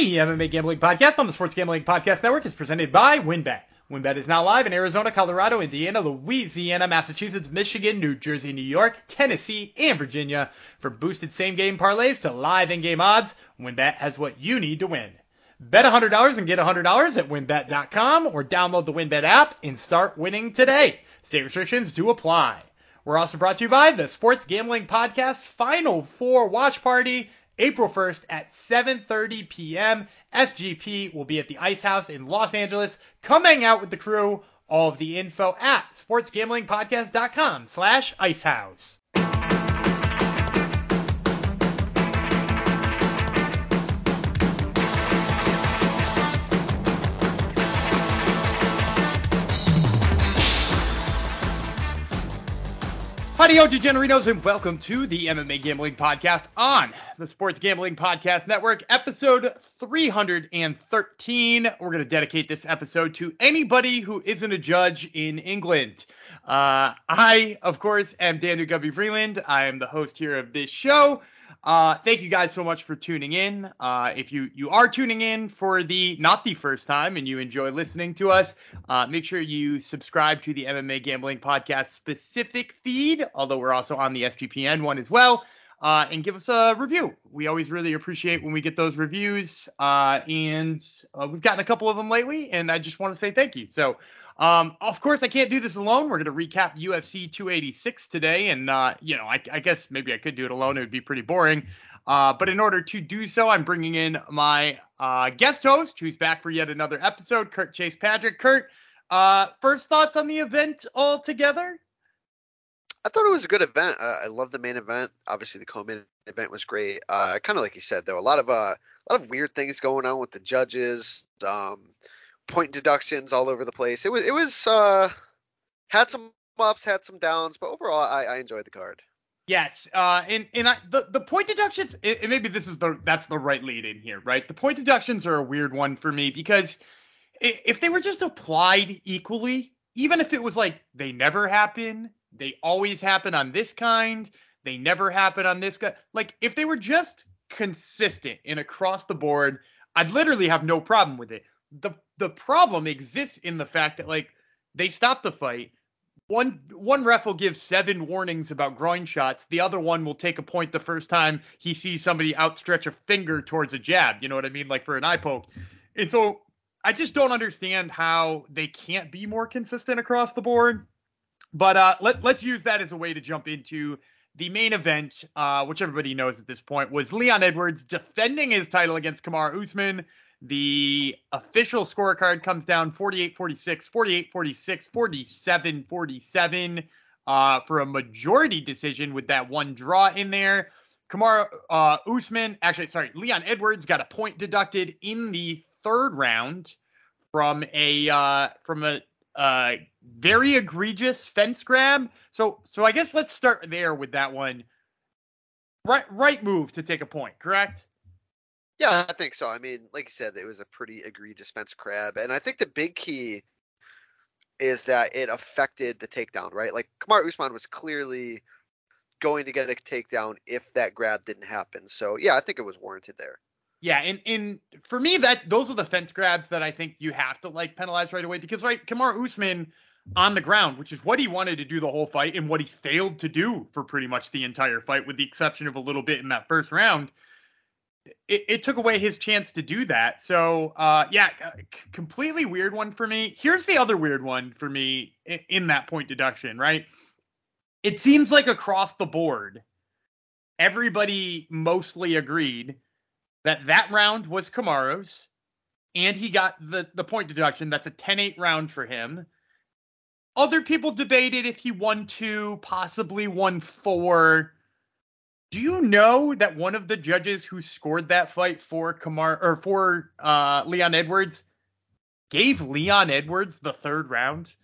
The MMA Gambling Podcast on the Sports Gambling Podcast Network is presented by WynnBET. WynnBET is now live in Arizona, Colorado, Indiana, Louisiana, Massachusetts, Michigan, New Jersey, New York, Tennessee, and Virginia. For boosted same-game parlays to live in-game odds, WynnBET has what you need to win. Bet $100 and get $100 at winbet.com or download the WynnBET app and start winning today. State restrictions do apply. We're also brought to you by the Sports Gambling Podcast Final Four Watch Party April 1st at 7:30 p.m. SGP will be at the Ice House in Los Angeles. Come hang out with the crew. All of the info at sportsgamblingpodcast.com slash icehouse. Howdy, ho, degenerinos, and welcome to the MMA Gambling Podcast on the Sports Gambling Podcast Network, episode 313. We're going to dedicate this episode to anybody who isn't a judge in England. Uh, I, of course, am Daniel Gumby Vreeland. I am the host here of this show. Uh, thank you guys so much for tuning in. Uh, if you you are tuning in for the not the first time and you enjoy listening to us, uh, make sure you subscribe to the MMA Gambling Podcast specific feed. Although we're also on the SGPN one as well. Uh, and give us a review. We always really appreciate when we get those reviews. Uh, and uh, we've gotten a couple of them lately, and I just want to say thank you. So, um, of course, I can't do this alone. We're going to recap UFC 286 today, and uh, you know, I, I, guess maybe I could do it alone. It would be pretty boring. Uh, but in order to do so, I'm bringing in my uh, guest host, who's back for yet another episode, Kurt Chase Patrick. Kurt, uh, first thoughts on the event altogether? I thought it was a good event. Uh, I love the main event. Obviously, the co-main event was great. Uh, kind of like you said, though, a lot of a lot of weird things going on with the judges. Um, point deductions all over the place. It was it was uh had some ups, had some downs, but overall I, I enjoyed the card. Yes, uh, and and I, the the point deductions, maybe this is the that's the right lead in here, right? The point deductions are a weird one for me because if they were just applied equally, even if it was like they never happen, they always happen on this kind, they never happen on this guy, like if they were just consistent and across the board, I'd literally have no problem with it the the problem exists in the fact that like they stop the fight. One one ref will give seven warnings about groin shots. The other one will take a point the first time he sees somebody outstretch a finger towards a jab. You know what I mean? Like for an eye poke. And so I just don't understand how they can't be more consistent across the board. But uh, let let's use that as a way to jump into the main event, uh, which everybody knows at this point, was Leon Edwards defending his title against Kamaru Usman. The official scorecard comes down 48 46, 48 46, 47 47 uh, for a majority decision with that one draw in there. Kamaru uh, Usman, actually, sorry, Leon Edwards got a point deducted in the third round from a uh, from a uh, very egregious fence grab. So so I guess let's start there with that one. Right right move to take a point, correct? Yeah, I think so. I mean, like you said, it was a pretty egregious fence grab, and I think the big key is that it affected the takedown, right? Like Kamaru Usman was clearly going to get a takedown if that grab didn't happen. So yeah, I think it was warranted there. Yeah, and and for me that those are the fence grabs that I think you have to like penalize right away because right, Kamaru Usman on the ground, which is what he wanted to do the whole fight and what he failed to do for pretty much the entire fight, with the exception of a little bit in that first round it, it, took away his chance to do that. So, uh, yeah, completely weird one for me. Here's the other weird one for me in, in that point deduction, right? It seems like across the board, everybody mostly agreed that that round was Kamaru's, and he got the, the point deduction. That's a 10 8 round for him. Other people debated if he won two, possibly won four do you know that one of the judges who scored that fight for Kamar or for uh, Leon Edwards gave Leon Edwards the third round?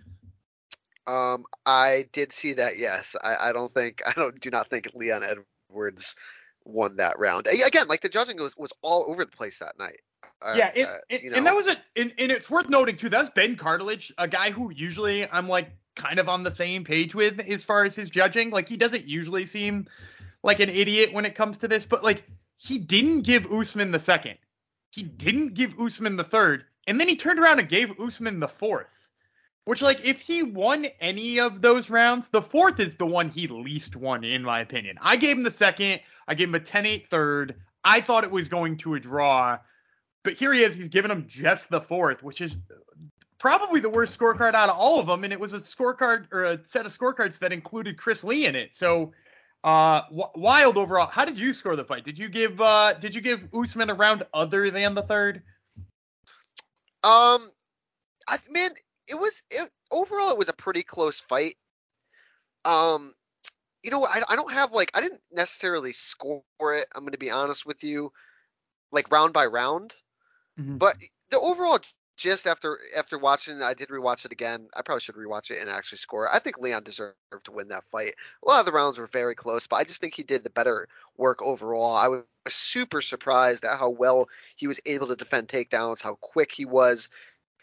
Um, I did see that. Yes, I, I don't think I don't do not think Leon Edwards won that round. Again, like the judging was was all over the place that night. Uh, yeah, it, uh, it, you know. and that was a and, and it's worth noting too. That's Ben Cartlidge, a guy who usually I'm like kind of on the same page with as far as his judging. Like he doesn't usually seem like an idiot when it comes to this, but like he didn't give Usman the second. he didn't give Usman the third, and then he turned around and gave Usman the fourth. Which, like, if he won any of those rounds, the fourth is the one he least won, in my opinion. I gave him the second. I gave him a 10 8 third. I thought it was going to a draw. But here he is. He's giving him just the fourth, which is probably the worst scorecard out of all of them. And it was a scorecard or a set of scorecards that included Chris Lee in it. So, uh, w- wild overall. How did you score the fight? Did you give uh, did you give Usman a round other than the third? Um, I man, it was it, overall it was a pretty close fight. Um, you know, I, I don't have like I didn't necessarily score it. I'm going to be honest with you, like round by round. Mm-hmm. But the overall just after after watching, I did rewatch it again. I probably should rewatch it and actually score. I think Leon deserved to win that fight. A lot of the rounds were very close, but I just think he did the better work overall. I was super surprised at how well he was able to defend takedowns, how quick he was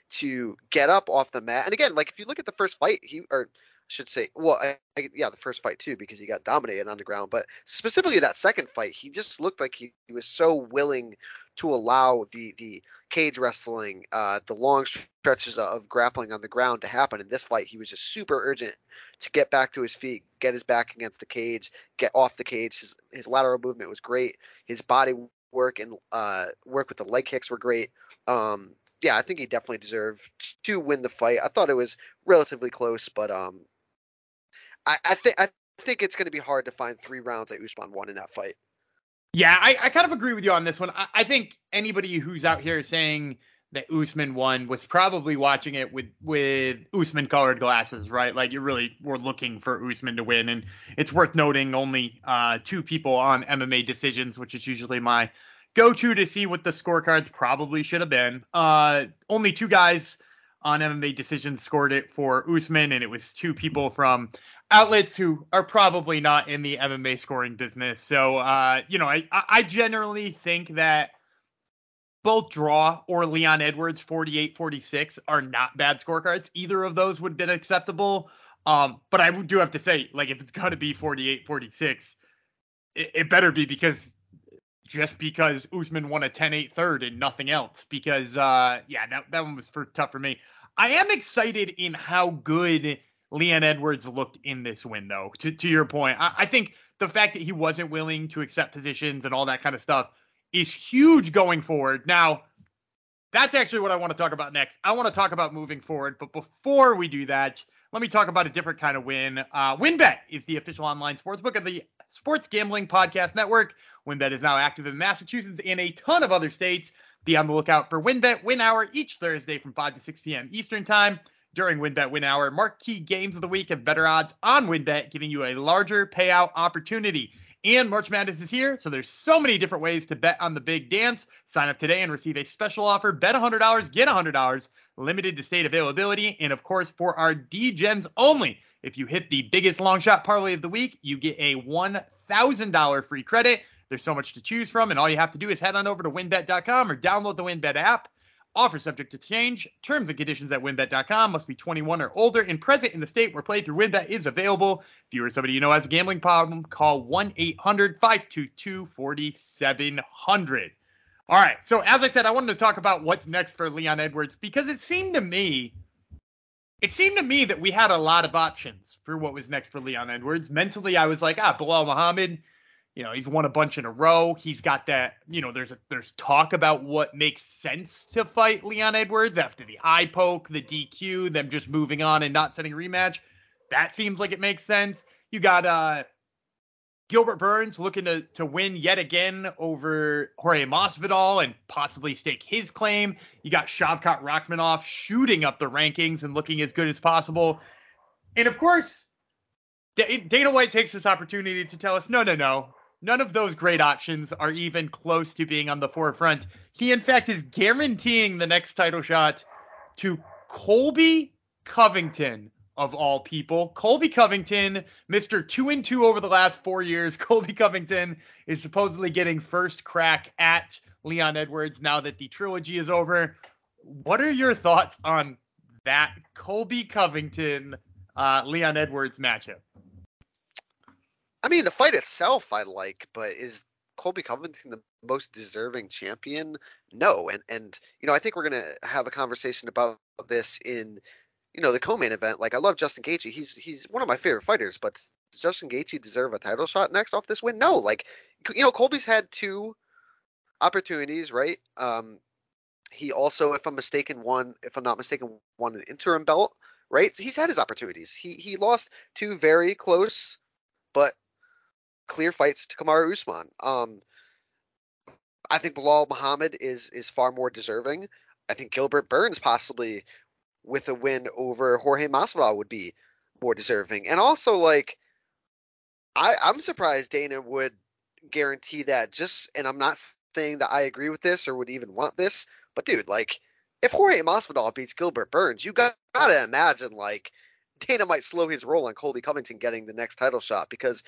to get up off the mat. And again, like if you look at the first fight, he or should say, well, I, I, yeah, the first fight too because he got dominated on the ground. But specifically that second fight, he just looked like he, he was so willing to allow the the cage wrestling, uh, the long stretches of grappling on the ground to happen. In this fight, he was just super urgent to get back to his feet, get his back against the cage, get off the cage. His his lateral movement was great. His body work and uh, work with the leg kicks were great. Um, yeah, I think he definitely deserved to win the fight. I thought it was relatively close, but um, I, I think I think it's going to be hard to find three rounds that Usman won in that fight. Yeah, I, I kind of agree with you on this one. I, I, think anybody who's out here saying that Usman won was probably watching it with with Usman colored glasses, right? Like you really were looking for Usman to win, and it's worth noting only uh, two people on MMA decisions, which is usually my go-to to see what the scorecards probably should have been. Uh, only two guys on MMA decisions scored it for Usman, and it was two people from outlets who are probably not in the MMA scoring business. So, uh, you know, I, I generally think that both draw or Leon Edwards 48 46 are not bad scorecards. Either of those would have been acceptable. Um, but I do have to say, like, if it's going to be 48 46, it, it, better be because just because Usman won a 10 8 third and nothing else. Because, uh, yeah, that, that one was for, tough for me. I am excited in how good Leon Edwards looked in this win, though. To to your point, I, I think the fact that he wasn't willing to accept positions and all that kind of stuff is huge going forward. Now, that's actually what I want to talk about next. I want to talk about moving forward, but before we do that, let me talk about a different kind of win. Uh, WynnBET is the official online sportsbook of the Sports Gambling Podcast Network. WynnBET is now active in Massachusetts and a ton of other states. Be on the lookout for WynnBET Win Hour each Thursday from 5 to 6 p.m. Eastern Time during WynnBET Win Hour. Marquee games of the week have better odds on WynnBET, giving you a larger payout opportunity. And March Madness is here, so there's so many different ways to bet on the big dance. Sign up today and receive a special offer. Bet $100, get $100, limited to state availability. And of course, for our DGens only, if you hit the biggest long shot parlay of the week, you get a $1,000 free credit. There's so much to choose from, and all you have to do is head on over to winbet.com or download the WynnBET app. Offer subject to change. Terms and conditions at winbet.com Must be 21 or older and present in the state where playthrough WynnBET is available. If you or somebody you know has a gambling problem, call 1 800 522 4700. All right. So, as I said, I wanted to talk about what's next for Leon Edwards because it seemed to me. It seemed to me that we had a lot of options for what was next for Leon Edwards. Mentally, I was like, ah, Belal Muhammad, you know, he's won a bunch in a row. He's got that, you know, there's a, there's talk about what makes sense to fight Leon Edwards after the eye poke, the DQ, them just moving on and not setting a rematch. That seems like it makes sense. You got uh Gilbert Burns looking to to win yet again over Jorge Masvidal and possibly stake his claim. You got Shavkat Rakhmonov shooting up the rankings and looking as good as possible. And of course, Dana White takes this opportunity to tell us, no, no, no. None of those great options are even close to being on the forefront. He, in fact, is guaranteeing the next title shot to Colby Covington, of all people. Colby Covington, Mr. 2 and 2 over the last four years. Colby Covington is supposedly getting first crack at Leon Edwards now that the trilogy is over. What are your thoughts on that Colby Covington uh, Leon Edwards matchup? I mean, the fight itself I like, but is Colby Covington the most deserving champion? No. And and you know, I think we're gonna have a conversation about this in you know the co-main event. Like I love Justin Gaethje. He's he's one of my favorite fighters, but does Justin Gaethje deserve a title shot next off this win? No. Like you know, Colby's had two opportunities, right? Um, he also, if I'm mistaken, won, if I'm not mistaken, won an interim belt, right? He's had his opportunities. He he lost two very close but clear fights to Kamaru Usman. Um, I think Belal Muhammad is is far more deserving. I think Gilbert Burns possibly with a win over Jorge Masvidal would be more deserving. And also like I I'm surprised Dana would guarantee that just and I'm not saying that I agree with this or would even want this, but dude, like if Jorge Masvidal beats Gilbert Burns, you got, gotta imagine like Dana might slow his roll on Colby Covington getting the next title shot because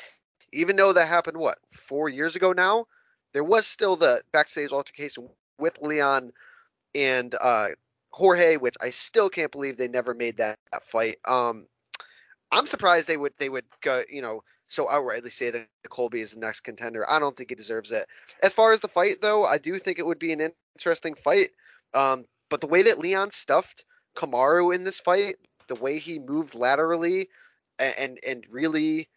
even though that happened what four years ago now, there was still the backstage altercation with Leon and uh, Jorge, which I still can't believe they never made that, that fight. Um, I'm surprised they would they would go you know so outrightly say that Colby is the next contender. I don't think he deserves it. As far as the fight though, I do think it would be an interesting fight. Um, but the way that Leon stuffed Kamaru in this fight, the way he moved laterally and and, and really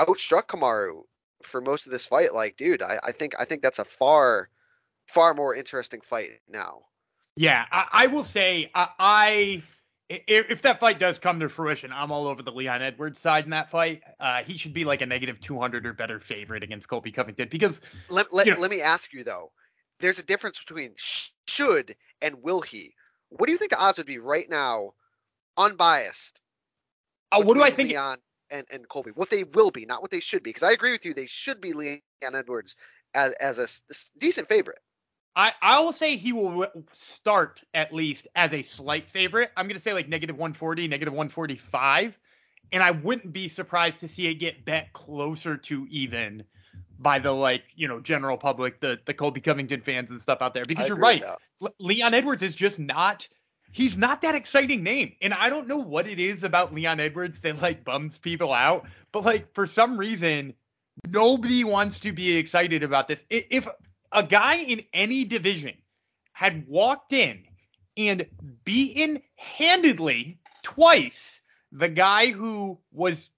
outstruck Kamaru for most of this fight, like, dude, I, I think I think that's a far far more interesting fight now. Yeah, I, I will say I, I if, if, that fight does come to fruition, I'm all over the Leon Edwards side in that fight. Uh, he should be like a negative 200 or better favorite against Colby Covington because. Let, let, you know, let me ask you though, there's a difference between should and will he. What do you think the odds would be right now, unbiased? Uh, what do I think? Leon and, and Colby, what they will be, not what they should be. Because I agree with you, they should be Leon Edwards as, as a decent favorite. I, I will say he will start at least as a slight favorite. I'm going to say like negative 140, negative 145. And I wouldn't be surprised to see it get bet closer to even by the like, you know, general public, the the Colby Covington fans and stuff out there. Because you're right. Leon Edwards is just not he's not that exciting name. And I don't know what it is about Leon Edwards that like bums people out, but like for some reason nobody wants to be excited about this. If a guy in any division had walked in and beaten handedly twice the guy who was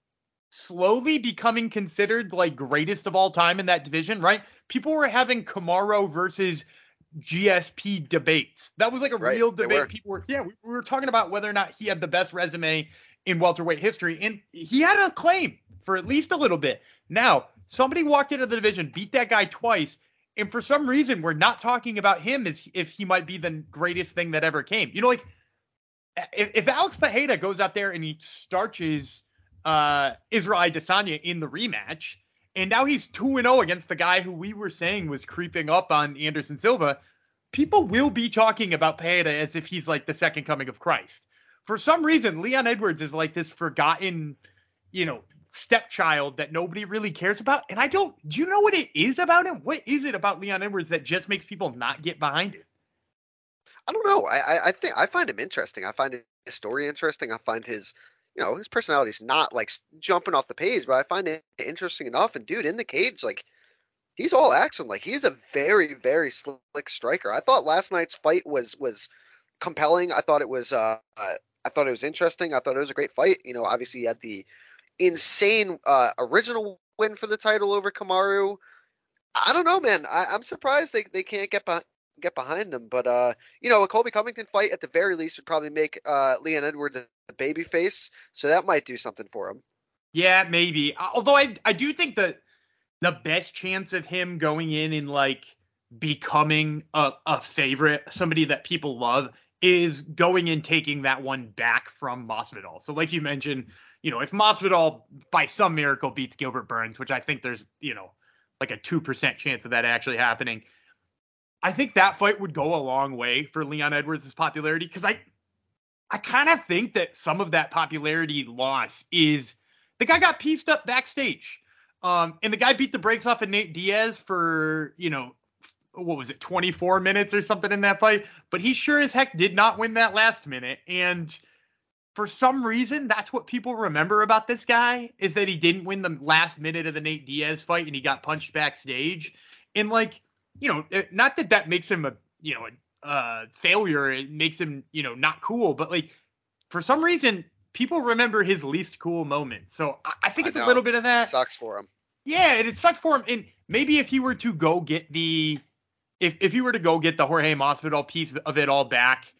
slowly becoming considered like greatest of all time in that division, right? People were having Kamaru versus GSP debates. That was like a right, real debate. Were. People were, yeah, we, we were talking about whether or not he had the best resume in welterweight history, and he had a claim for at least a little bit. Now, somebody walked into the division, beat that guy twice, and for some reason, we're not talking about him as if he might be the greatest thing that ever came. You know, like if, if Alex Pereira goes out there and he starches uh, Israel Adesanya in the rematch, and now he's 2 0 against the guy who we were saying was creeping up on Anderson Silva, people will be talking about Pereira as if he's like the second coming of Christ. For some reason, Leon Edwards is like this forgotten, you know, stepchild that nobody really cares about. And I don't. Do you know what it is about him? What is it about Leon Edwards that just makes people not get behind it? I don't know. I I think I find him interesting. I find his story interesting. I find his you know his personality is not like jumping off the page, but I find it interesting enough. And dude, in the cage, like he's all action. Like he's a very very slick striker. I thought last night's fight was was compelling. I thought it was uh, uh I thought it was interesting. I thought it was a great fight. You know, obviously he had the insane uh, original win for the title over Kamaru. I don't know, man. I, am surprised they, they can't get behind get behind him. But uh, you know, a Colby Covington fight at the very least would probably make uh, Leon Edwards a baby face, so that might do something for him. Yeah, maybe. Although I I do think that the best chance of him going in and like becoming a, a favorite, somebody that people love, is going and taking that one back from Masvidal. So like you mentioned, you know, if Masvidal by some miracle beats Gilbert Burns, which I think there's, you know, like a 2% chance of that actually happening, I think that fight would go a long way for Leon Edwards' popularity because I I kind of think that some of that popularity loss is the guy got pieced up backstage. Um, and the guy beat the brakes off of Nate Diaz for, you know, what was it, 24 minutes or something in that fight. But he sure as heck did not win that last minute. And for some reason, that's what people remember about this guy is that he didn't win the last minute of the Nate Diaz fight and he got punched backstage. And like, you know, not that that makes him a, you know, a uh, failure. It makes him, you know, not cool. But like, for some reason, people remember his least cool moment. So I, I think it's a little bit of that. It sucks for him. Yeah, and it sucks for him. And maybe if he were to go get the, if if he were to go get the Jorge Masvidal piece of it all back,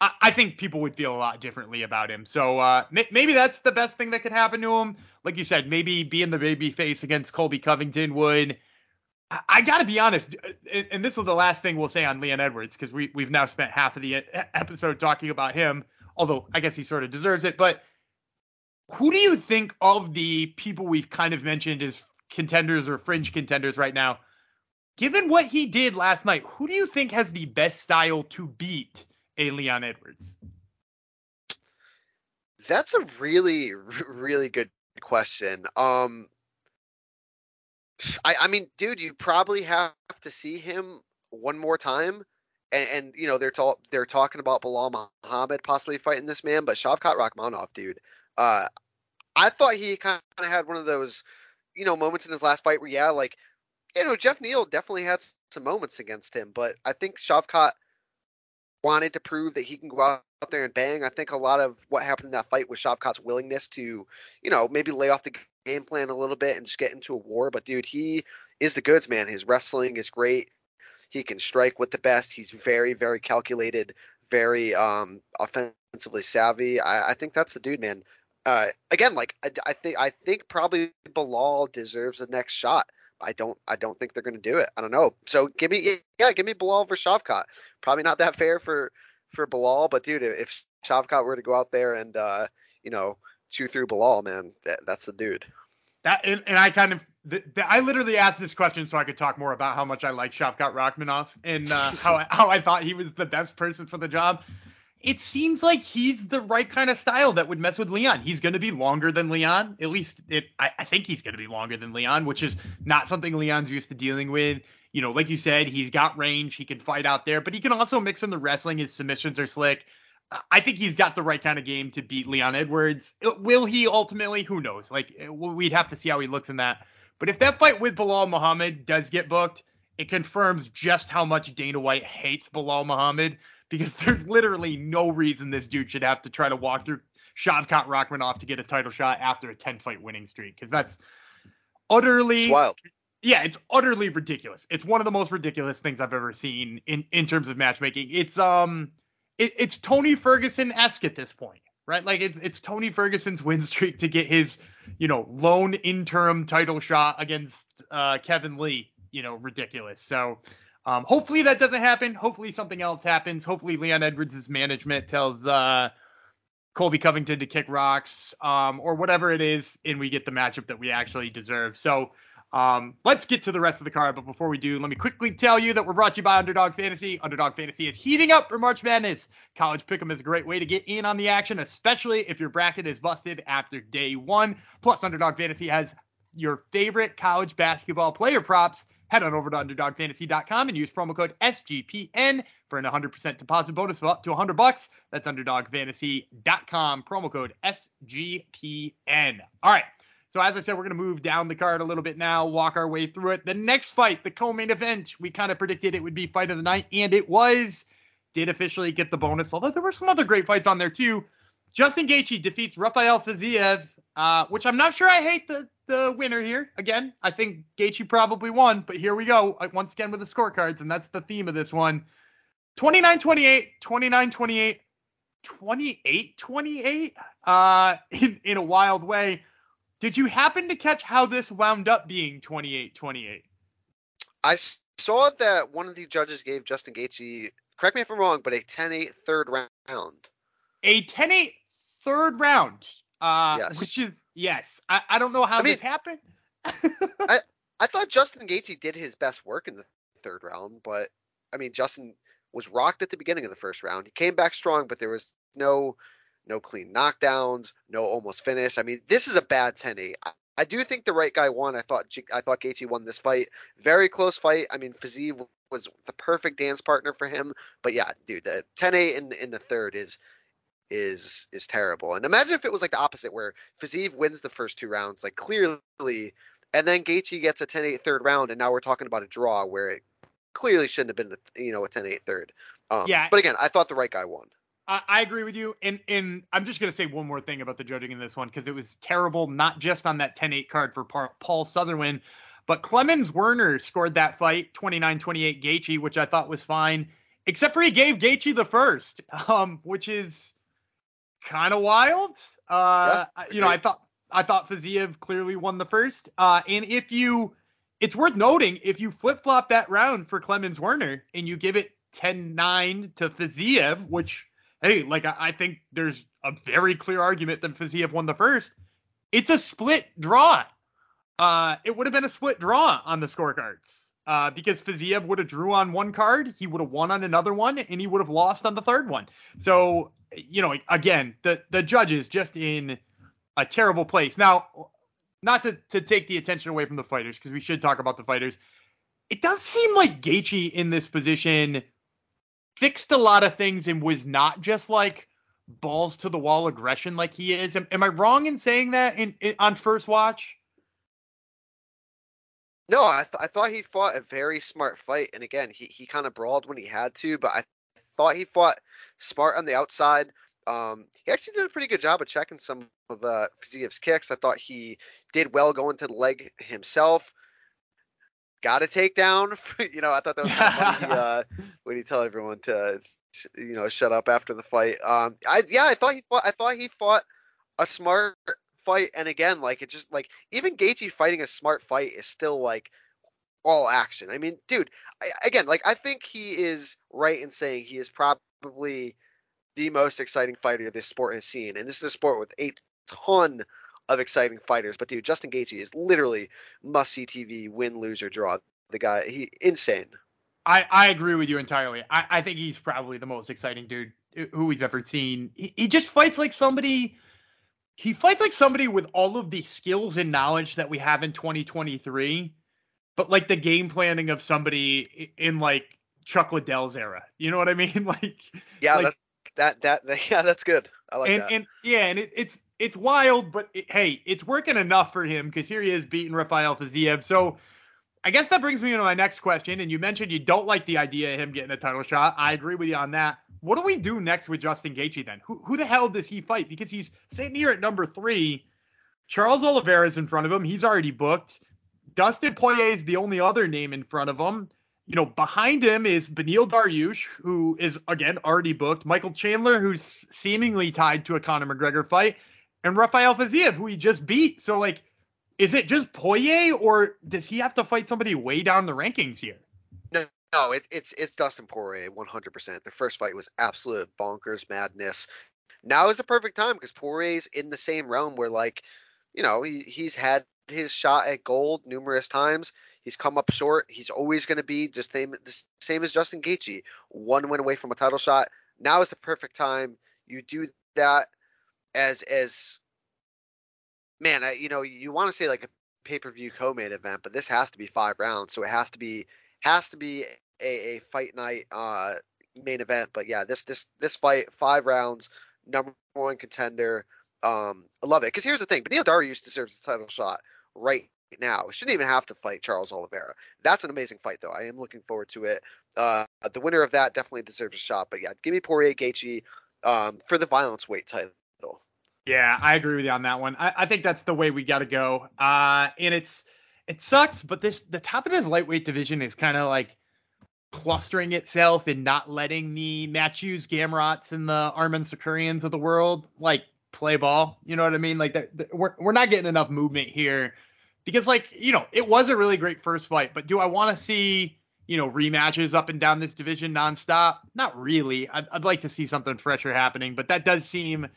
I, think people would feel a lot differently about him. So uh, maybe that's the best thing that could happen to him. Like you said, maybe being the baby face against Colby Covington would. I, I got to be honest, and this is the last thing we'll say on Leon Edwards because we we've now spent half of the episode talking about him. Although I guess he sort of deserves it, but who do you think of the people we've kind of mentioned as contenders or fringe contenders right now? Given what he did last night, who do you think has the best style to beat a Leon Edwards? That's a really, really good question. Um, I, I mean, dude, you probably have to see him one more time. And, and you know they're ta- they're talking about Belal Muhammad possibly fighting this man, but Shavkat Rakhmonov, dude, uh, I thought he kind of had one of those, you know, moments in his last fight where yeah, like, you know, Geoff Neal definitely had some moments against him, but I think Shavkat wanted to prove that he can go out there and bang. I think a lot of what happened in that fight was Shavkat's willingness to, you know, maybe lay off the game plan a little bit and just get into a war. But dude, he is the goods, man. His wrestling is great. He can strike with the best. He's very, very calculated, very um, offensively savvy. I, I think that's the dude, man. Uh, again, like I, I think I think probably Belal deserves the next shot. I don't I don't think they're going to do it. I don't know. So give me yeah, give me Belal for Shavkat. Probably not that fair for for Belal, but dude, if Shavkat were to go out there and uh, you know chew through Belal, man, that, that's the dude. That and, and I kind of the, the, I literally asked this question so I could talk more about how much I like Shavkat Rakhmonov and uh, how how I thought he was the best person for the job it seems like he's the right kind of style that would mess with Leon. He's going to be longer than Leon. At least it, I, I think he's going to be longer than Leon, which is not something Leon's used to dealing with. You know, like you said, he's got range. He can fight out there, but he can also mix in the wrestling. His submissions are slick. I think he's got the right kind of game to beat Leon Edwards. Uh, will he ultimately? Who knows? Like uh, we'd have to see how he looks in that. But if that fight with Belal Muhammad does get booked, it confirms just how much Dana White hates Belal Muhammad because there's literally no reason this dude should have to try to walk through Shavkat Rakhmonov to get a title shot after a 10 fight winning streak because that's utterly it's wild. Yeah, it's utterly ridiculous. It's one of the most ridiculous things I've ever seen in in terms of matchmaking. It's um it, it's Tony Ferguson esque at this point, right? Like it's it's Tony Ferguson's win streak to get his you know lone interim title shot against uh, Kevin Lee. You know, ridiculous. So um, hopefully that doesn't happen. Hopefully something else happens. Hopefully Leon Edwards' management tells uh, Colby Covington to kick rocks um, or whatever it is, and we get the matchup that we actually deserve. So um, let's get to the rest of the card. But before we do, let me quickly tell you that we're brought to you by Underdog Fantasy. Underdog Fantasy is heating up for March Madness. College Pick'em is a great way to get in on the action, especially if your bracket is busted after day one. Plus, Underdog Fantasy has your favorite college basketball player props Head on over to underdogfantasy.com and use promo code SGPN for an 100% deposit bonus of up to 100 bucks. That's underdogfantasy.com, promo code SGPN. All right. So as I said, we're going to move down the card a little bit now, walk our way through it. The next fight, the co-main event, we kind of predicted it would be fight of the night, and it was. Did officially get the bonus, although there were some other great fights on there too. Justin Gaethje defeats Rafael Fiziev, uh, which I'm not sure I hate the the winner here. Again, I think Gaethje probably won, but here we go uh, once again with the scorecards, and that's the theme of this one. 29-28, 29-28, 28-28, uh, in, in a wild way. Did you happen to catch how this wound up being 28-28? I saw that one of the judges gave Justin Gaethje, correct me if I'm wrong, but a 10-8 third round. A 10-8 third round. Uh, yes. which is yes. I, I don't know how I mean, this happened. I I thought Justin Gaethje did his best work in the third round, but I mean Justin was rocked at the beginning of the first round. He came back strong, but there was no no clean knockdowns, no almost finish. I mean, this is a bad 10-8. I, I do think the right guy won. I thought I thought Gaethje won this fight. Very close fight. I mean, Fiziev was the perfect dance partner for him. But yeah, dude, the 10-8 in in the third is is is terrible. And imagine if it was like the opposite, where Fiziev wins the first two rounds, like clearly And then Gaethje gets a 10-8 third round, and now we're talking about a draw where it clearly shouldn't have been, you know, a 10-8 third. Um, yeah. But again, I thought the right guy won. I, I agree with you, and and I'm just gonna say one more thing about the judging in this one because it was terrible, not just on that 10-8 card for Paul Sutherland, but Clemens Werner scored that fight 29-28 Gaethje, which I thought was fine, except for he gave Gaethje the first, um, which is kind of wild. Uh, yeah, you know, I thought I thought Fiziev clearly won the first. Uh, and if you, it's worth noting if you flip flop that round for Clemens Werner and you give it 10-9 to Fiziev, which hey, like I, I think there's a very clear argument that Fiziev won the first. It's a split draw. Uh, it would have been a split draw on the scorecards. Uh, because Fiziev would have drew on one card, he would have won on another one, and he would have lost on the third one. So, you know, again, the the judges just in a terrible place. Now, not to to take the attention away from the fighters, because we should talk about the fighters. It does seem like Gaethje in this position fixed a lot of things and was not just like balls to the wall aggression like he is. Am, am I wrong in saying that in, in on first watch? No, I, th- I thought he fought a very smart fight, and again, he, he kind of brawled when he had to, but I thought he fought smart on the outside. Um, he actually did a pretty good job of checking some of uh, Fiziev's kicks. I thought he did well going to the leg himself. Got a takedown. you know, I thought that was kind of funny uh, when he tell everyone to, you know, shut up after the fight. Um, I yeah, I thought he fought. I thought he fought a smart fight, and again, like it just like even Gaethje fighting a smart fight is still like all action. I mean, dude, I, again, like I think he is right in saying he is probably the most exciting fighter this sport has seen, and this is a sport with a ton of exciting fighters. But dude, Justin Gaethje is literally must see TV, win, lose or draw. The guy, he insane. I, I agree with you entirely. I, I think he's probably the most exciting dude uh, who we've ever seen. He, he just fights like somebody he fights like somebody with all of the skills and knowledge that we have in 2023, but like the game planning of somebody in like Chuck Liddell's era. You know what I mean? Like yeah, like, that, that that yeah, that's good. I like and, that. And yeah, and it, it's it's wild, but it, hey, it's working enough for him because here he is beating Rafael Fiziev. So I guess that brings me to my next question. And you mentioned you don't like the idea of him getting a title shot. I agree with you on that what do we do next with Justin Gaethje then? Who, who the hell does he fight? Because he's sitting here at number three. Charles Oliveira is in front of him. He's already booked. Dustin Poirier is the only other name in front of him. You know, behind him is Beneil Dariush, who is again already booked. Michael Chandler, who's seemingly tied to a Conor McGregor fight, and Rafael Fiziev, who he just beat. So like, is it just Poirier, or does he have to fight somebody way down the rankings here? No, it, it's it's Dustin Poirier, 100%. The first fight was absolute bonkers madness. Now is the perfect time because Poirier's in the same realm where, like, you know, he, he's had his shot at gold numerous times. He's come up short. He's always going to be just same, the same as Justin Gaethje, one win away from a title shot. Now is the perfect time. You do that as as man, I, you know, you want to say like a pay per view co main event, but this has to be five rounds, so it has to be has to be a, a fight night uh, main event. But yeah, this this this fight five rounds, number one contender. Um, I love it because here's the thing: Beneil Dariush deserves the title shot right now. Shouldn't even have to fight Charles Oliveira. That's an amazing fight, though. I am looking forward to it. Uh, the winner of that definitely deserves a shot. But yeah, give me Poirier Gaethje um, for the violence weight title. Yeah, I agree with you on that one. I, I think that's the way we got to go. Uh, and it's it sucks, but this the top of this lightweight division is kind of like clustering itself and not letting the Mateusz Gamrots and the Arman Tsarukyan of the world like play ball. You know what I mean? Like we're we're not getting enough movement here because like you know it was a really great first fight, but do I want to see you know rematches up and down this division nonstop? Not really. I'd, I'd like to see something fresher happening, but that does seem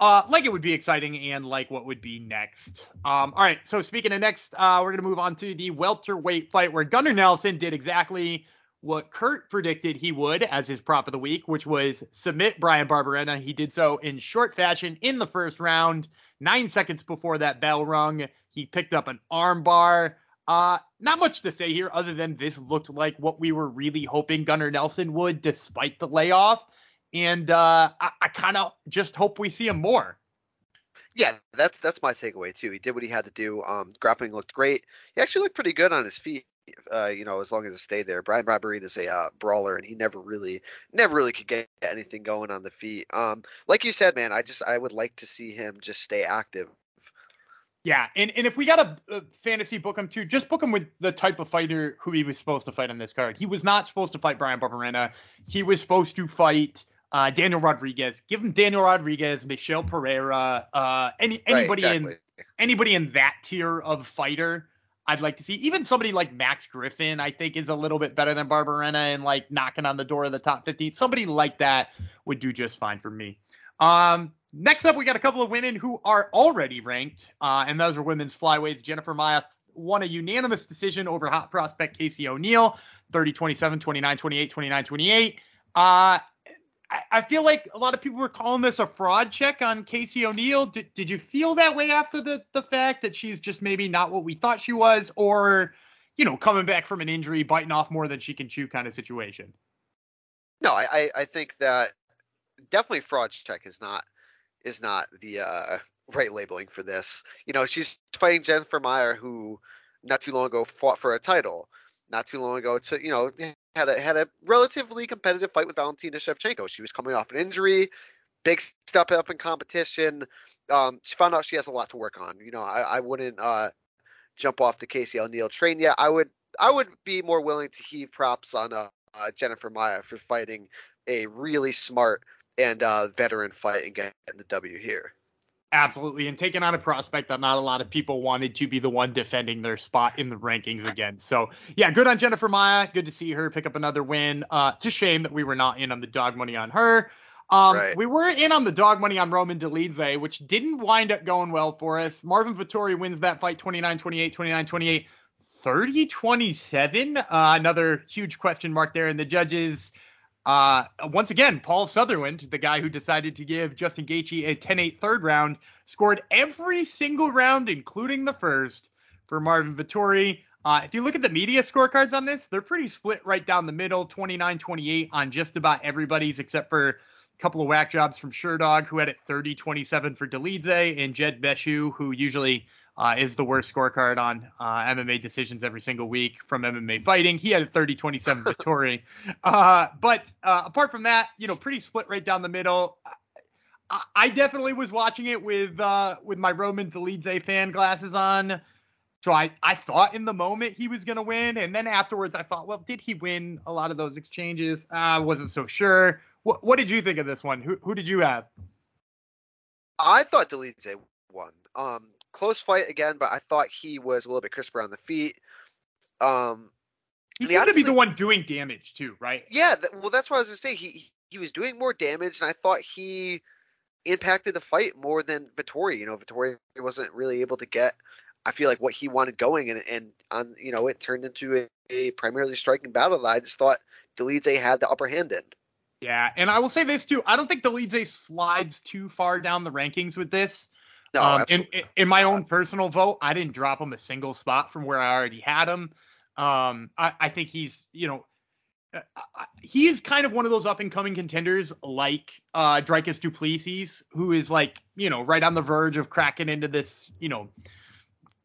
uh, like it would be exciting and like what would be next. Um, all right, so speaking of next, uh, we're gonna move on to the welterweight fight where Gunnar Nelson did exactly what Kurt predicted he would as his prop of the week, which was submit Bryan Barberena. He did so in short fashion in the first round. Nine seconds before that bell rung, he picked up an armbar. Uh, not much to say here other than this looked like what we were really hoping Gunnar Nelson would, despite the layoff and uh, I, I kind of just hope we see him more. Yeah, that's that's my takeaway too. He did what he had to do. Um, grappling looked great. He actually looked pretty good on his feet. Uh, you know, as long as it stayed there. Bryan Barberena is a uh, brawler, and he never really, never really could get anything going on the feet. Um, like you said, man, I just I would like to see him just stay active. Yeah, and, and if we got a, a fantasy book him too, just book him with the type of fighter who he was supposed to fight on this card. He was not supposed to fight Bryan Barberena. He was supposed to fight uh, Daniel Rodriguez. Give him Daniel Rodriguez, Michel Pereira, uh, any anybody right, exactly. in anybody in that tier of fighter. I'd like to see even somebody like Max Griffin. I think is a little bit better than Barberena and like knocking on the door of the top 15. Somebody like that would do just fine for me. Um, next up, we got a couple of women who are already ranked, uh, and those are women's flyweights. Jennifer Maia won a unanimous decision over hot prospect Casey O'Neill, 30 27, 29 28, 29 28. Uh, I feel like a lot of people were calling this a fraud check on Casey O'Neill. Did, did you feel that way after the, the fact that she's just maybe not what we thought she was, or, you know, coming back from an injury, biting off more than she can chew kind of situation? No, I, I think that definitely fraud check is not is not the uh, right labeling for this. You know, she's fighting Jennifer Maia, who not too long ago fought for a title. Not too long ago, to you know, had a had a relatively competitive fight with Valentina Shevchenko. She was coming off an injury, big step up in competition. Um, she found out she has a lot to work on. You know, I, I wouldn't uh, jump off the Casey O'Neill train yet. I would I would be more willing to heave props on uh, uh, Jennifer Maia for fighting a really smart and uh, veteran fight and getting the W here. Absolutely, and taking on a prospect that not a lot of people wanted to be the one defending their spot in the rankings again. So yeah, good on Jennifer Maia. Good to see her pick up another win. Uh, it's a shame that we were not in on the dog money on her. Um, right. We were in on the dog money on Roman Dolidze, which didn't wind up going well for us. Marvin Vettori wins that fight 29-28, 29-28, 30-27. Uh, another huge question mark there. And the judges uh, once again, Paul Sutherland, the guy who decided to give Justin Gaethje a 10-8 third round, scored every single round, including the first, for Marvin Vettori. Uh, if you look at the media scorecards on this, they're pretty split right down the middle, 29-28 on just about everybody's, except for a couple of whack jobs from Sherdog, who had it 30-27 for Dolidze, and Jed Meshew, who usually – uh, is the worst scorecard on uh, MMA decisions every single week from MMA fighting. He had a 30-27 victory. Uh, but uh, apart from that, you know, pretty split right down the middle. I, I definitely was watching it with uh, with my Roman Dolidze fan glasses on. So I, I thought in the moment he was going to win. And then afterwards, I thought, well, did he win a lot of those exchanges? I wasn't so sure. What, what did you think of this one? Who, who did you have? I thought Dolidze won. Um, close fight again, but I thought he was a little bit crisper on the feet. Um, he seemed honestly, to be the one doing damage too, right? Yeah, th- well, that's what I was gonna say. He he was doing more damage, and I thought he impacted the fight more than Vettori. You know, Vettori wasn't really able to get. I feel like what he wanted going, and and on you know it turned into a, a primarily striking battle that I just thought Dolidze had the upper hand in. Yeah, and I will say this too. I don't think Dolidze slides too far down the rankings with this. No, um, in, in my own personal vote, I didn't drop him a single spot from where I already had him. Um, I, I think he's, you know, uh, he is kind of one of those up and coming contenders like uh Dricus Du Plessis, who is like, you know, right on the verge of cracking into this, you know,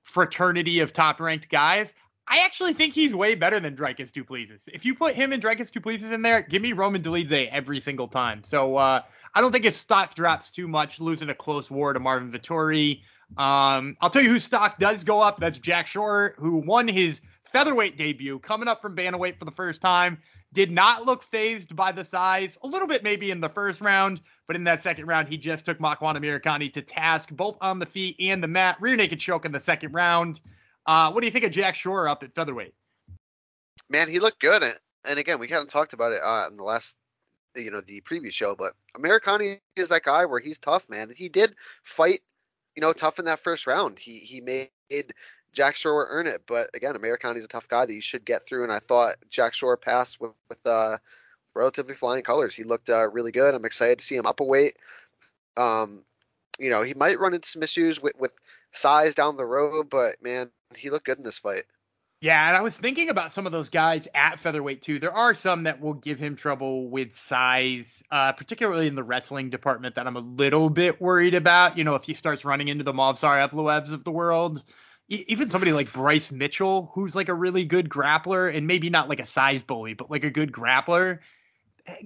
fraternity of top ranked guys. I actually think he's way better than Dricus Du Plessis. If you put him and Dricus Du Plessis in there, give me Roman Dolidze every single time. So uh, I don't think his stock drops too much, losing a close war to Marvin Vettori. Um, I'll tell you whose stock does go up. That's Jack Shore, who won his featherweight debut, coming up from bantamweight for the first time. Did not look phased by the size, a little bit maybe in the first round, but in that second round, he just took Makwan Amirkhani to task, both on the feet and the mat. Rear naked choke in the second round. Uh, what do you think of Jack Shore up at featherweight? Man, he looked good, and again, we kind of talked about it uh, in the last, you know, the previous show. But Amirkhani is that guy where he's tough, man. He did fight, you know, tough in that first round. He he made Jack Shore earn it, but again, Amirkhani is a tough guy that you should get through. And I thought Jack Shore passed with with uh, relatively flying colors. He looked uh, really good. I'm excited to see him up a weight. Um, you know, he might run into some issues with with size down the road, but man, he looked good in this fight. Yeah, and I was thinking about some of those guys at featherweight too. There are some that will give him trouble with size, uh, particularly in the wrestling department that I'm a little bit worried about. You know, if he starts running into the Movsar Evloevs of the world, e- even somebody like Bryce Mitchell, who's like a really good grappler and maybe not like a size bully, but like a good grappler,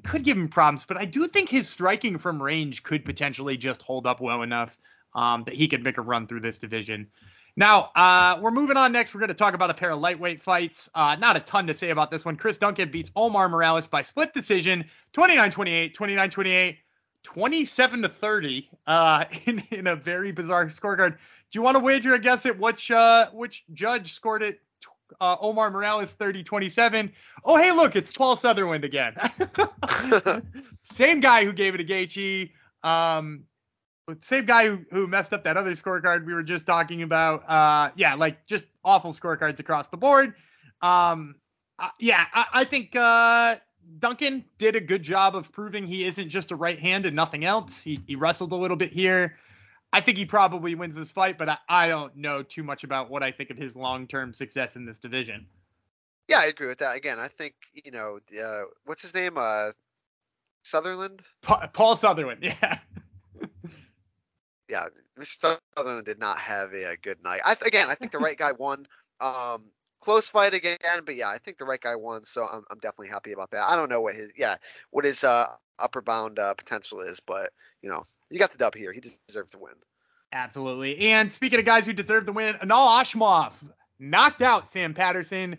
could give him problems. But I do think his striking from range could potentially just hold up well enough um, that he could make a run through this division. Now, uh, we're moving on next. We're going to talk about a pair of lightweight fights. Uh, not a ton to say about this one. Chris Duncan beats Omar Morales by split decision 29 28, 29 28, 27 to 30 uh, in, in a very bizarre scorecard. Do you want to wager a guess at which, uh, which judge scored it? Uh, Omar Morales 30 27. Oh, hey, look, it's Paul Sutherland again. Same guy who gave it to Gaethje. Um, same guy who, who messed up that other scorecard we were just talking about. Uh, yeah, like just awful scorecards across the board. Um, uh, yeah, I, I think uh, Duncan did a good job of proving he isn't just a right hand and nothing else. He, he wrestled a little bit here. I think he probably wins this fight, but I, I don't know too much about what I think of his long term success in this division. Yeah, I agree with that. Again, I think you know, uh, what's his name? Uh, Sutherland. Pa- Paul Sutherland. Yeah yeah, Mr. Sutherland did not have a, a good night. I, again, I think the right guy won. Um, close fight again, but yeah, I think the right guy won, so I'm, I'm definitely happy about that. I don't know what his yeah what his uh, upper bound uh, potential is, but you know you got the dub here. He deserves to win. Absolutely. And speaking of guys who deserve the win, Yanal Ashmouz knocked out Sam Patterson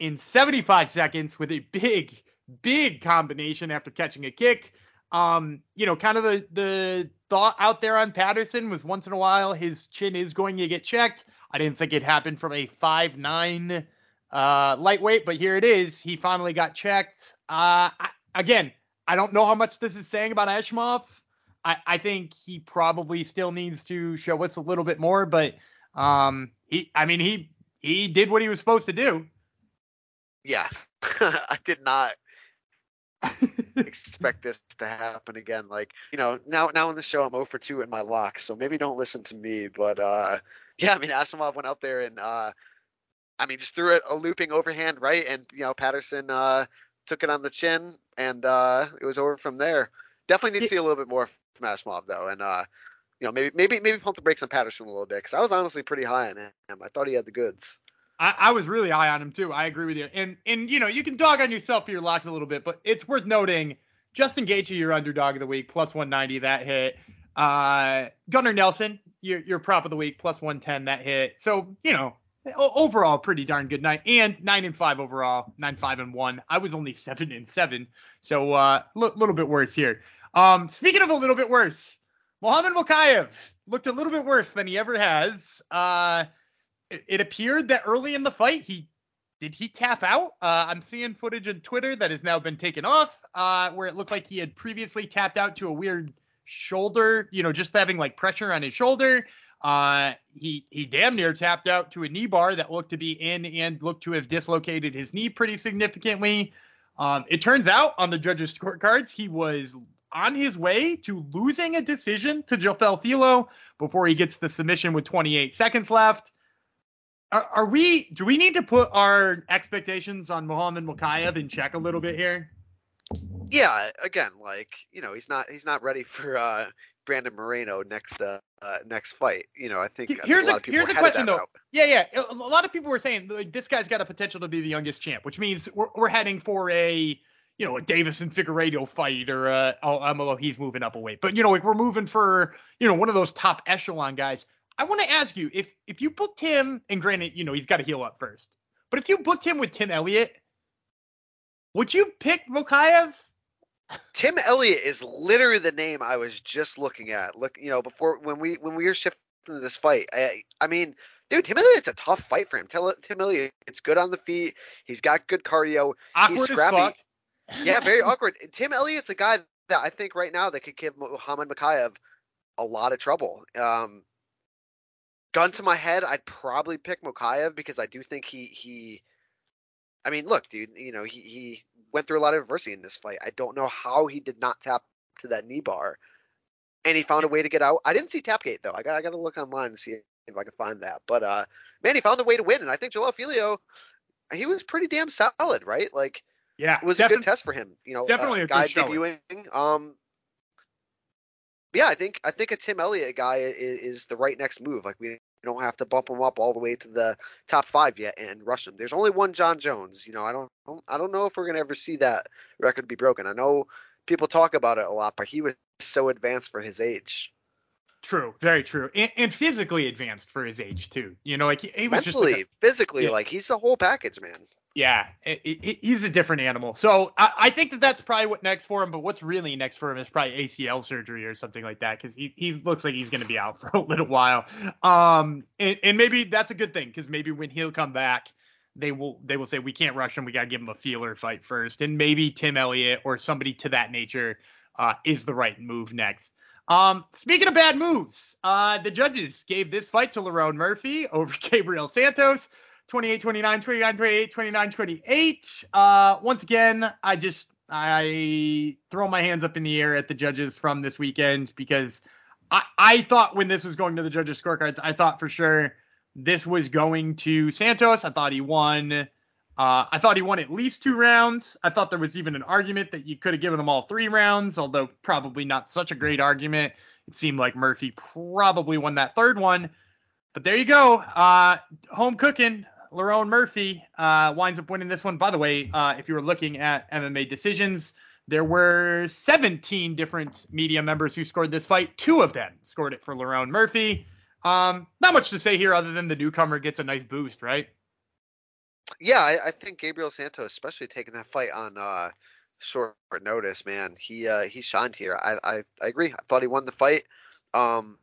in 75 seconds with a big, big combination after catching a kick. Um, you know, kind of the the thought out there on Patterson was once in a while his chin is going to get checked. I didn't think it happened from a five nine uh, lightweight, but here it is. He finally got checked. Uh, I, again, I don't know how much this is saying about Ashmouz. I, I think he probably still needs to show us a little bit more, but um, he, I mean, he he did what he was supposed to do. Yeah, I did not expect this to happen again. Like, you know, now now in the show I'm 0 for 2 in my locks, so maybe don't listen to me. But uh yeah, I mean Ashmouz went out there and uh I mean just threw it a looping overhand right and you know Patterson uh took it on the chin and uh it was over from there. Definitely need to see a little bit more from Ashmouz though and uh you know maybe maybe maybe pump the brakes on Patterson a little bit because I was honestly pretty high on him. I thought he had the goods. I, I, was really high on him too. I agree with you. And and you know you can dog on yourself for your locks a little bit, but it's worth noting Justin Gaethje, your underdog of the week, plus 190 that hit. Uh, Gunnar Nelson, your your prop of the week, plus 110 that hit. So you know overall pretty darn good night and nine and five overall, nine five and one. I was only seven and seven, so a uh, l- little bit worse here. Um, speaking of a little bit worse, Muhammad Mokaev looked a little bit worse than he ever has. Uh, it, appeared that early in the fight he did he tap out? Uh, I'm seeing footage on Twitter that has now been taken off, uh, where it looked like he had previously tapped out to a weird shoulder, you know, just having like pressure on his shoulder. Uh, he he damn near tapped out to a knee bar that looked to be in and looked to have dislocated his knee pretty significantly. Um, it turns out on the judges' scorecards he was on his way to losing a decision to Jafel Filho before he gets the submission with 28 seconds left are, are, we? Do we need to put our expectations on Muhammad Mokaev in check a little bit here? Yeah, again, like you know, he's not he's not ready for uh, Brandon Moreno next uh, uh, next fight. You know, I think here's a, a, here's a question though. Route. Yeah, yeah, a, lot of people were saying like this guy's got a potential to be the youngest champ, which means we're we're heading for a you know, a Deiveson Figueiredo fight or uh, oh, although he's moving up a weight, but you know, like we're moving for you know one of those top echelon guys. I want to ask you if if you booked him, and granted, you know he's got to heal up first, but if you booked him with Tim Elliott, would you pick Mokaev? Tim Elliott is literally the name I was just looking at. Look, you know, before when we when we were shifting to this fight, I I mean, dude, Tim Elliott's a tough fight for him. Tim, Tim Elliott, it's good on the feet. He's got good cardio. Awkward he's scrappy. yeah, very awkward. Tim Elliott's a guy that I think right now that could give Muhammad Mokaev a lot of trouble. Um, gun to my head, I'd probably pick Mokaev because I do think he he. I mean, look, dude. You know, he he went through a lot of adversity in this fight. I don't know how he did not tap to that knee bar, and he found a way to get out. I didn't see Tapgate though. I got I got to look online and see if I can find that. But uh, man, he found a way to win, and I think Jafel Filho, he was pretty damn solid, right? Like, yeah, it was a good test for him. You know, definitely a, a guy good debuting. Um, yeah, I think I think a Tim Elliott guy is, is, the right next move. Like we don't have to bump him up all the way to the top five yet and rush him. There's only one Jon Jones. You know, I don't I don't know if we're gonna ever see that record be broken. I know people talk about it a lot, but he was so advanced for his age. True, very true, and, and physically advanced for his age too. You know, like he, he was mentally, just like a, physically, yeah. like he's the whole package, man. Yeah, it, it, he's a different animal. So I, I, think that that's probably what next for him. But what's really next for him is probably ACL surgery or something like that because he, he looks like he's going to be out for a little while. Um, and, and maybe that's a good thing because maybe when he'll come back, they will they will say we can't rush him. We got to give him a feeler fight first, and maybe Tim Elliott or somebody to that nature uh, is the right move next. Um, speaking of bad moves, uh, the judges gave this fight to Lerone Murphy over Gabriel Santos. 28 29, 29 28, 29 28. Uh, once again, I just I throw my hands up in the air at the judges from this weekend because I, I thought when this was going to the judges' scorecards, I thought for sure this was going to Santos. I thought he won. Uh, I thought he won at least two rounds. I thought there was even an argument that you could have given him all three rounds, although probably not such a great argument. It seemed like Murphy probably won that third one. But there you go. Uh, home cooking. Lerone Murphy uh, winds up winning this one. By the way, uh, if you were looking at MMA decisions, there were 17 different media members who scored this fight. Two of them scored it for Lerone Murphy. Um, not much to say here other than the newcomer gets a nice boost, right? Yeah, I, I think Gabriel Santos, especially taking that fight on uh, short notice, man, he uh, he shined here. I, I I agree. I thought he won the fight. Um,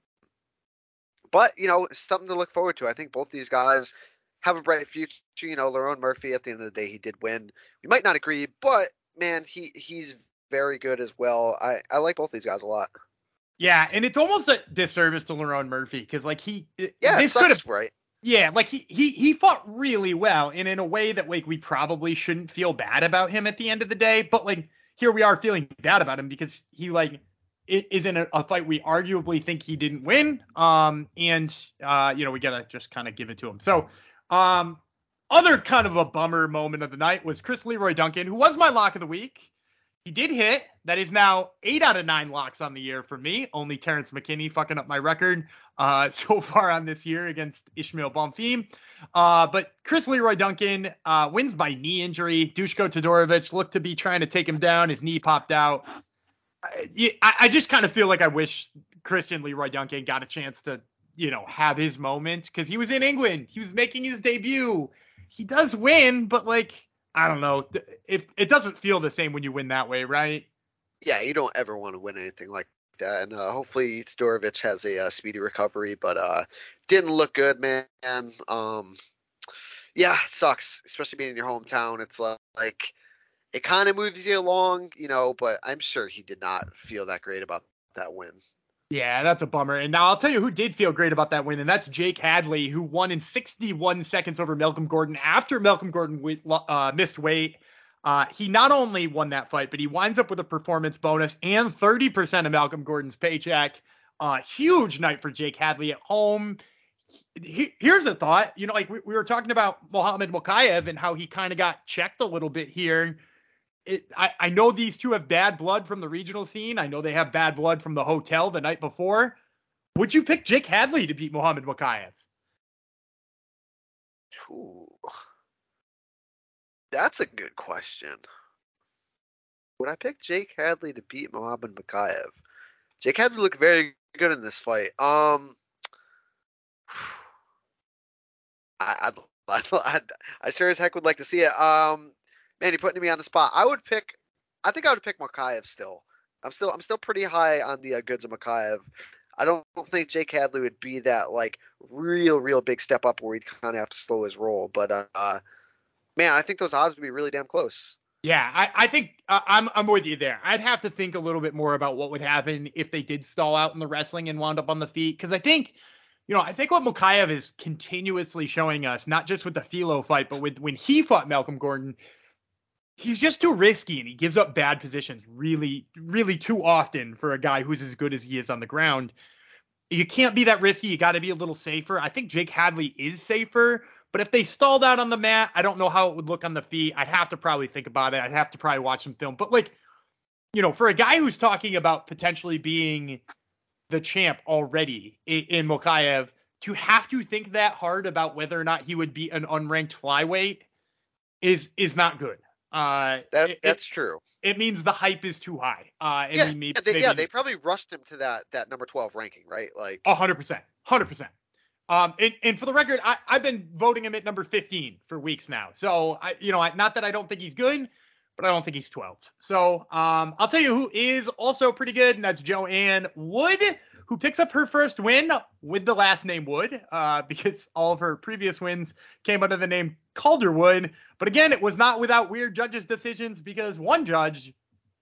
but you know, something to look forward to. I think both these guys have a bright future. You know, Lerone Murphy at the end of the day, he did win. We might not agree, but man, he he's very good as well. I I like both these guys a lot. Yeah, and it's almost a disservice to Lerone Murphy because like he yeah this could have right. Yeah, like he he he fought really well, and in a way that like we probably shouldn't feel bad about him at the end of the day. But like here we are feeling bad about him because he like it is in a, a, fight we arguably think he didn't win. Um, and uh, you know we gotta just kind of give it to him. So um, other kind of a bummer moment of the night was Chris Leroy Duncan, who was my lock of the week. He did hit. That is now eight out of nine locks on the year for me. Only Terrence McKinney fucking up my record uh, so far on this year against Ismael Bonfim. Uh, but Chris Leroy Duncan uh, wins by knee injury. Dushko Todorovic looked to be trying to take him down. His knee popped out. I, I just kind of feel like I wish Christian Leroy Duncan got a chance to you know, have his moment because he was in England. He was making his debut. He does win, but like, I don't know. It, it doesn't feel the same when you win that way, right? Yeah, you don't ever want to win anything like that. And uh, hopefully Todorovic has a uh, speedy recovery, but uh, didn't look good, man. Um, yeah, sucks, especially being in your hometown. It's like it kind of moves you along, you know, but I'm sure he did not feel that great about that win. Yeah, that's a bummer. And now I'll tell you who did feel great about that win, and that's Jake Hadley, who won in 61 seconds over Malcolm Gordon after Malcolm Gordon uh, missed weight. Uh, he not only won that fight, but he winds up with a performance bonus and 30% of Malcolm Gordon's paycheck. Uh, huge night for Jake Hadley at home. He, here's a thought. You know, like we, we were talking about Muhammad Mokaev and how he kind of got checked a little bit here it, I, I know these two have bad blood from the regional scene. I know they have bad blood from the hotel the night before. Would you pick Jake Hadley to beat Muhammad Mokaev? Ooh. That's a good question. Would I pick Jake Hadley to beat Muhammad Mokaev? Jake Hadley looked very good in this fight. Um, I, I'd, I'd, I'd, I sure as heck would like to see it. Um, man, you're putting me on the spot. I would pick. I think I would pick Mokaev still. I'm still I'm still pretty high on the uh, goods of Mokaev. I don't think Jake Hadley would be that like real real big step up where he'd kind of have to slow his roll. But uh, man, I think those odds would be really damn close. Yeah, I, I think uh, I'm I'm with you there. I'd have to think a little bit more about what would happen if they did stall out in the wrestling and wound up on the feet, because I think, you know, I think what Mokaev is continuously showing us, not just with the Filho fight, but with when he fought Malcolm Gordon, he's just too risky and he gives up bad positions really, really too often for a guy who's as good as he is on the ground. You can't be that risky. You got to be a little safer. I think Jake Hadley is safer, But if they stalled out on the mat, I don't know how it would look on the feet. I'd have to probably think about it. I'd have to probably watch some film. But like, you know, for a guy who's talking about potentially being the champ already in, in to have to think that hard about whether or not he would be an unranked flyweight is is not good. Uh, that it, that's true. It means the hype is too high. Uh, yeah, yeah, they, maybe, yeah, they probably rushed him to that that number twelve ranking, right? Like, hundred percent, hundred percent. Um, and, and for the record, I, I've been voting him at number 15 for weeks now. So I, you know, I, not that I don't think he's good, but I don't think he's 12. So um, I'll tell you who is also pretty good, and that's Joanne Wood, who picks up her first win with the last name Wood, uh, because all of her previous wins came under the name Calderwood. But again, it was not without weird judges' decisions because one judge,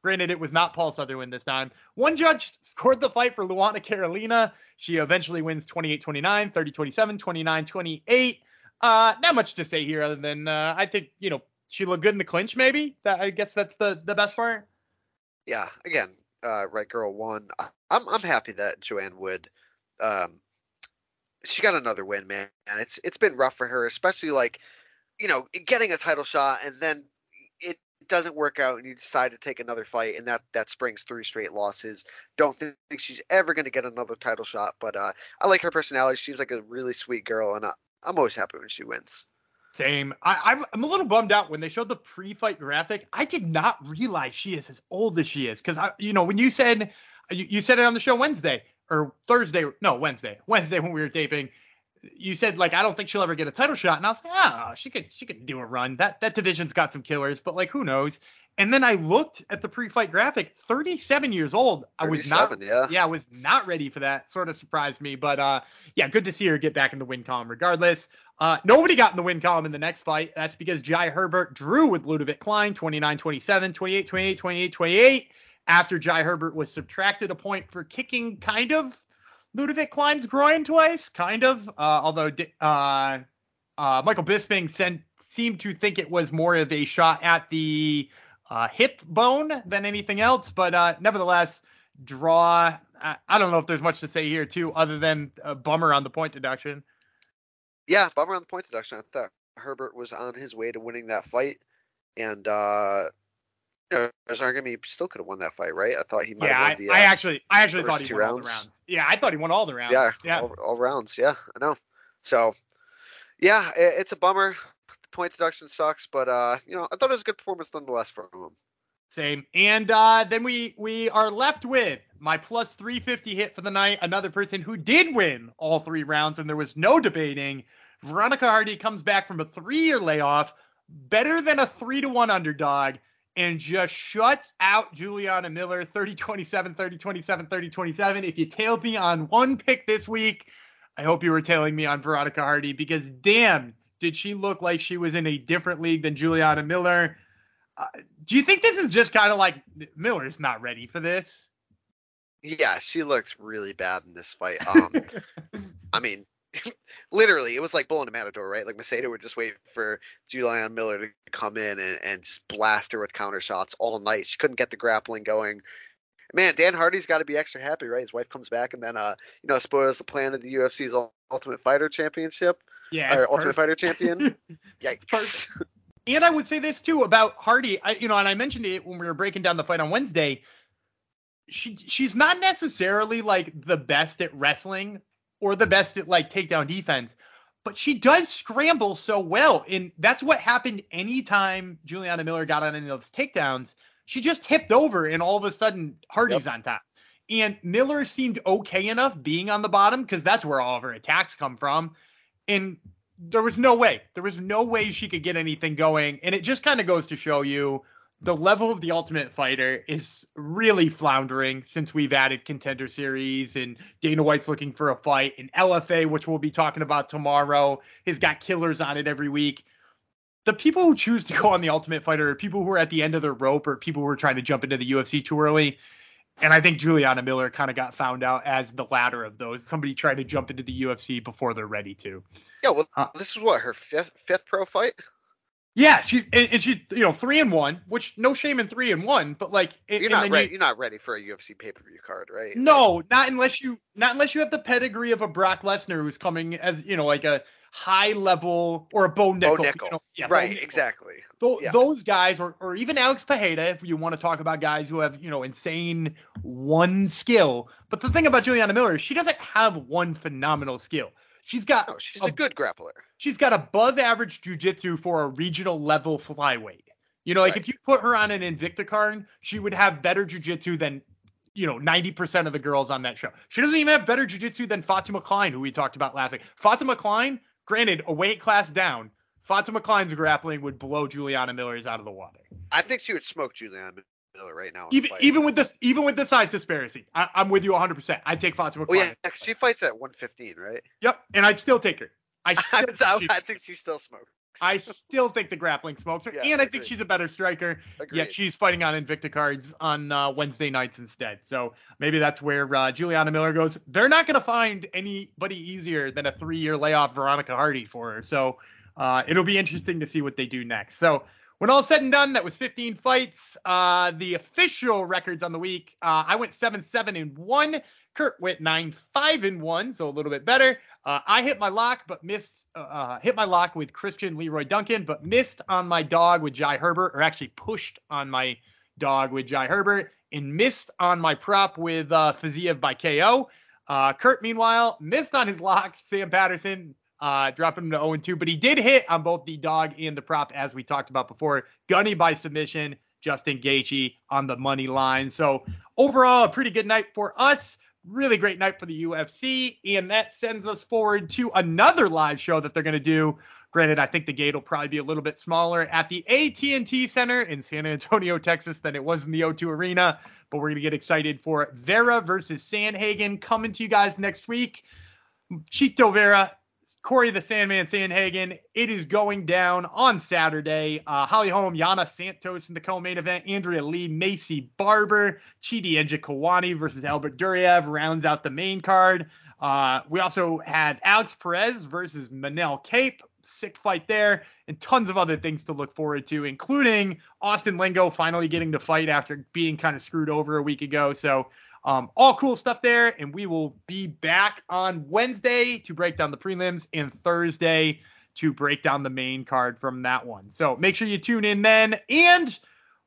granted it was not Paul Sutherland this time, one judge scored the fight for Luana Carolina. She eventually wins 28-29, 30-27, 29-28. Uh, not much to say here other than uh, I think you know she looked good in the clinch. Maybe that I guess that's the the best part. Yeah, again, uh, right girl won. I, I'm I'm happy that Joanne Wood, um, she got another win, man. And it's it's been rough for her, especially like, you know, getting a title shot and then it doesn't work out and you decide to take another fight and that that springs three straight losses. Don't think she's ever going to get another title shot, but uh, I like her personality. She seems like a really sweet girl, and I, I'm always happy when she wins. Same. I, am I'm a little bummed out when they showed the pre-fight graphic. I did not realize she is as old as she is because I, you know, when you said you, you said it on the show Wednesday or Thursday, no Wednesday, Wednesday when we were taping, you said like I don't think she'll ever get a title shot, and I was like, ah, oh, she could she could do a run. That that division's got some killers, but like who knows? And then I looked at the pre-fight graphic, 37 years old. I was not yeah. yeah, I was not ready for that. Sort of surprised me, but uh yeah, good to see her get back in the win column regardless. Uh, nobody got in the win column in the next fight. That's because Jai Herbert drew with Ludovit Klein 29 27, 28 28, 28 28. After Jai Herbert was subtracted a point for kicking kind of Ludovit Klein's groin twice, kind of. Uh, although uh, uh, Michael Bisping sent, seemed to think it was more of a shot at the uh, hip bone than anything else. But uh, nevertheless, draw. I, I, don't know if there's much to say here, too, other than a bummer on the point deduction. Yeah, bummer on the point deduction. I thought Herbert was on his way to winning that fight. And uh, you know, there's an argument he still could have won that fight, right? I thought he might yeah, have won the. Yeah, uh, I actually, I actually thought he won all the rounds. Yeah, I thought he won all the rounds. Yeah, yeah. All, all rounds. Yeah, I know. So, yeah, it, it's a bummer. The point deduction sucks, but uh, you know, I thought it was a good performance nonetheless from him. Same. And uh, then we we are left with my plus 350 hit for the night. Another person who did win all three rounds, and there was no debating. Veronica Hardy comes back from a three-year layoff, better than a three to one underdog, and just shuts out Juliana Miller 30-27, 30-27, 30-27. If you tailed me on one pick this week, I hope you were tailing me on Veronica Hardy because damn, did she look like she was in a different league than Juliana Miller. Uh, do you think this is just kind of like Miller's not ready for this? Yeah, she looked really bad in this fight. Um, I mean, literally, it was like bull in a matador, right? Like Macedo would just wait for Juliana Miller to come in and, and just blast her with counter shots all night. She couldn't get the grappling going. Man, Dan Hardy's got to be extra happy, right? His wife comes back and then, uh, you know, spoils the plan of the UFC's Ultimate Fighter Championship. Yeah, or Ultimate Fighter Champion. Yikes. And I would say this too about Hardy. I, you know, and I mentioned it when we were breaking down the fight on Wednesday. She she's not necessarily like the best at wrestling or the best at like takedown defense, but she does scramble so well, and that's what happened anytime Juliana Miller got on any of those takedowns. She just tipped over, and all of a sudden Hardy's yep. on top. And Miller seemed okay enough being on the bottom because that's where all of her attacks come from. And there was no way. There was no way she could get anything going. And it just kind of goes to show you the level of the Ultimate Fighter is really floundering since we've added Contender Series and Dana White's looking for a fight. And LFA, which we'll be talking about tomorrow, has got killers on it every week. The people who choose to go on the Ultimate Fighter are people who are at the end of their rope or people who are trying to jump into the UFC too early. And I think Juliana Miller kind of got found out as the latter of those. Somebody tried to jump into the UFC before they're ready to. Yeah, well, uh, this is what her fifth fifth pro fight. Yeah, she's and, and she you know three and one, which no shame in three and one, but like you're not ready. You, are not ready for a UFC pay per view card, right? No, not unless you not unless you have the pedigree of a Brock Lesnar who's coming as you know like a high level or a Bo Nickal. Bo Nickal. You know, yeah, right, Bo Nickal. exactly. Th- Yeah. Those guys, or, or even Alex Pajeda, if you want to talk about guys who have, you know, insane one skill. But the thing about Juliana Miller is she doesn't have one phenomenal skill. She's got No, she's a good grappler. she's got above average jujitsu for a regional level flyweight. You know, like Right. if you put her on an Invicta card, she would have better jujitsu than, you know, 90% of the girls on that show. She doesn't even have better jujitsu than Fatima Kline, who we talked about last week. Fatima Kline, granted, a weight class down, Fatima Kline's grappling would blow Juliana Miller's out of the water. I think she would smoke Juliana Miller right now. Even even with this even with the size disparity, I, I'm with you 100%. I'd take Fatima Oh Kline. yeah, she fights at 115, right? Yep, and I'd still take her. I I, I, think she still smokes. I still think the grappling smokes her, Yeah, and I think she's a better striker. Agreed. Yet she's fighting on Invicta cards on uh, Wednesday nights instead. So maybe that's where uh, Juliana Miller goes. They're not going to find anybody easier than a three-year layoff Veronica Hardy for her. So uh, it'll be interesting to see what they do next. So when all said and done, that was 15 fights. Uh, the official records on the week, uh, I went seven seven and one. Kurt went nine five and one, so a little bit better. Uh, I hit my lock, but missed. Uh, uh, hit my lock with Christian Leroy Duncan, but missed on my dog with Jai Herbert, or actually pushed on my dog with Jai Herbert, and missed on my prop with uh, Fiziev by KO. Uh, Kurt, meanwhile, missed on his lock, Sam Patterson, uh, dropping him to 0 2, but he did hit on both the dog and the prop, as we talked about before. Gunny by submission, Justin Gaethje on the money line. So overall, a pretty good night for us. Really great night for the UFC, and that sends us forward to another live show that they're going to do. Granted, I think the gate will probably be a little bit smaller at the AT&T Center in San Antonio, Texas, than it was in the O2 Arena. But we're going to get excited for Vera versus Sandhagen coming to you guys next week. Chito Vera, Corey the Sandman Sandhagen. It is going down on Saturday. Uh, Holly Holm, Yana Santos in the co-main event. Andrea Lee, Maycee Barber, Chidi Njokuani versus Albert Duraev rounds out the main card. Uh, we also have Alex Perez versus Manel Kape. Sick fight there, and tons of other things to look forward to, including Austin Lingo finally getting to fight after being kind of screwed over a week ago. So um, all cool stuff there, and we will be back on Wednesday to break down the prelims and Thursday to break down the main card from that one. So make sure you tune in then. And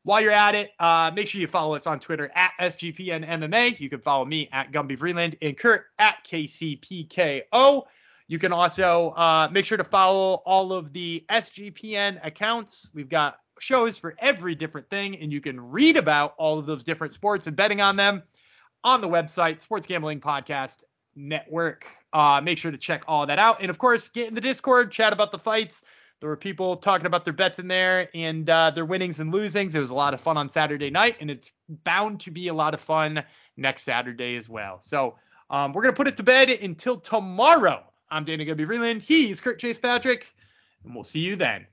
while you're at it, uh, make sure you follow us on Twitter at SGPN MMA. You can follow me at Gumby Vreeland and Kurt at KCPKO. You can also uh, make sure to follow all of the SGPN accounts. We've got shows for every different thing, and you can read about all of those different sports and betting on them on the website, Sports Gambling Podcast Network. Uh, make sure to check all that out. And of course, get in the Discord, chat about the fights. There were people talking about their bets in there and uh, their winnings and losings. It was a lot of fun on Saturday night, and it's bound to be a lot of fun next Saturday as well. So um, we're going to put it to bed until tomorrow. I'm Dana Gumby Vreeland. He's Kurt Chase Patrick, and we'll see you then.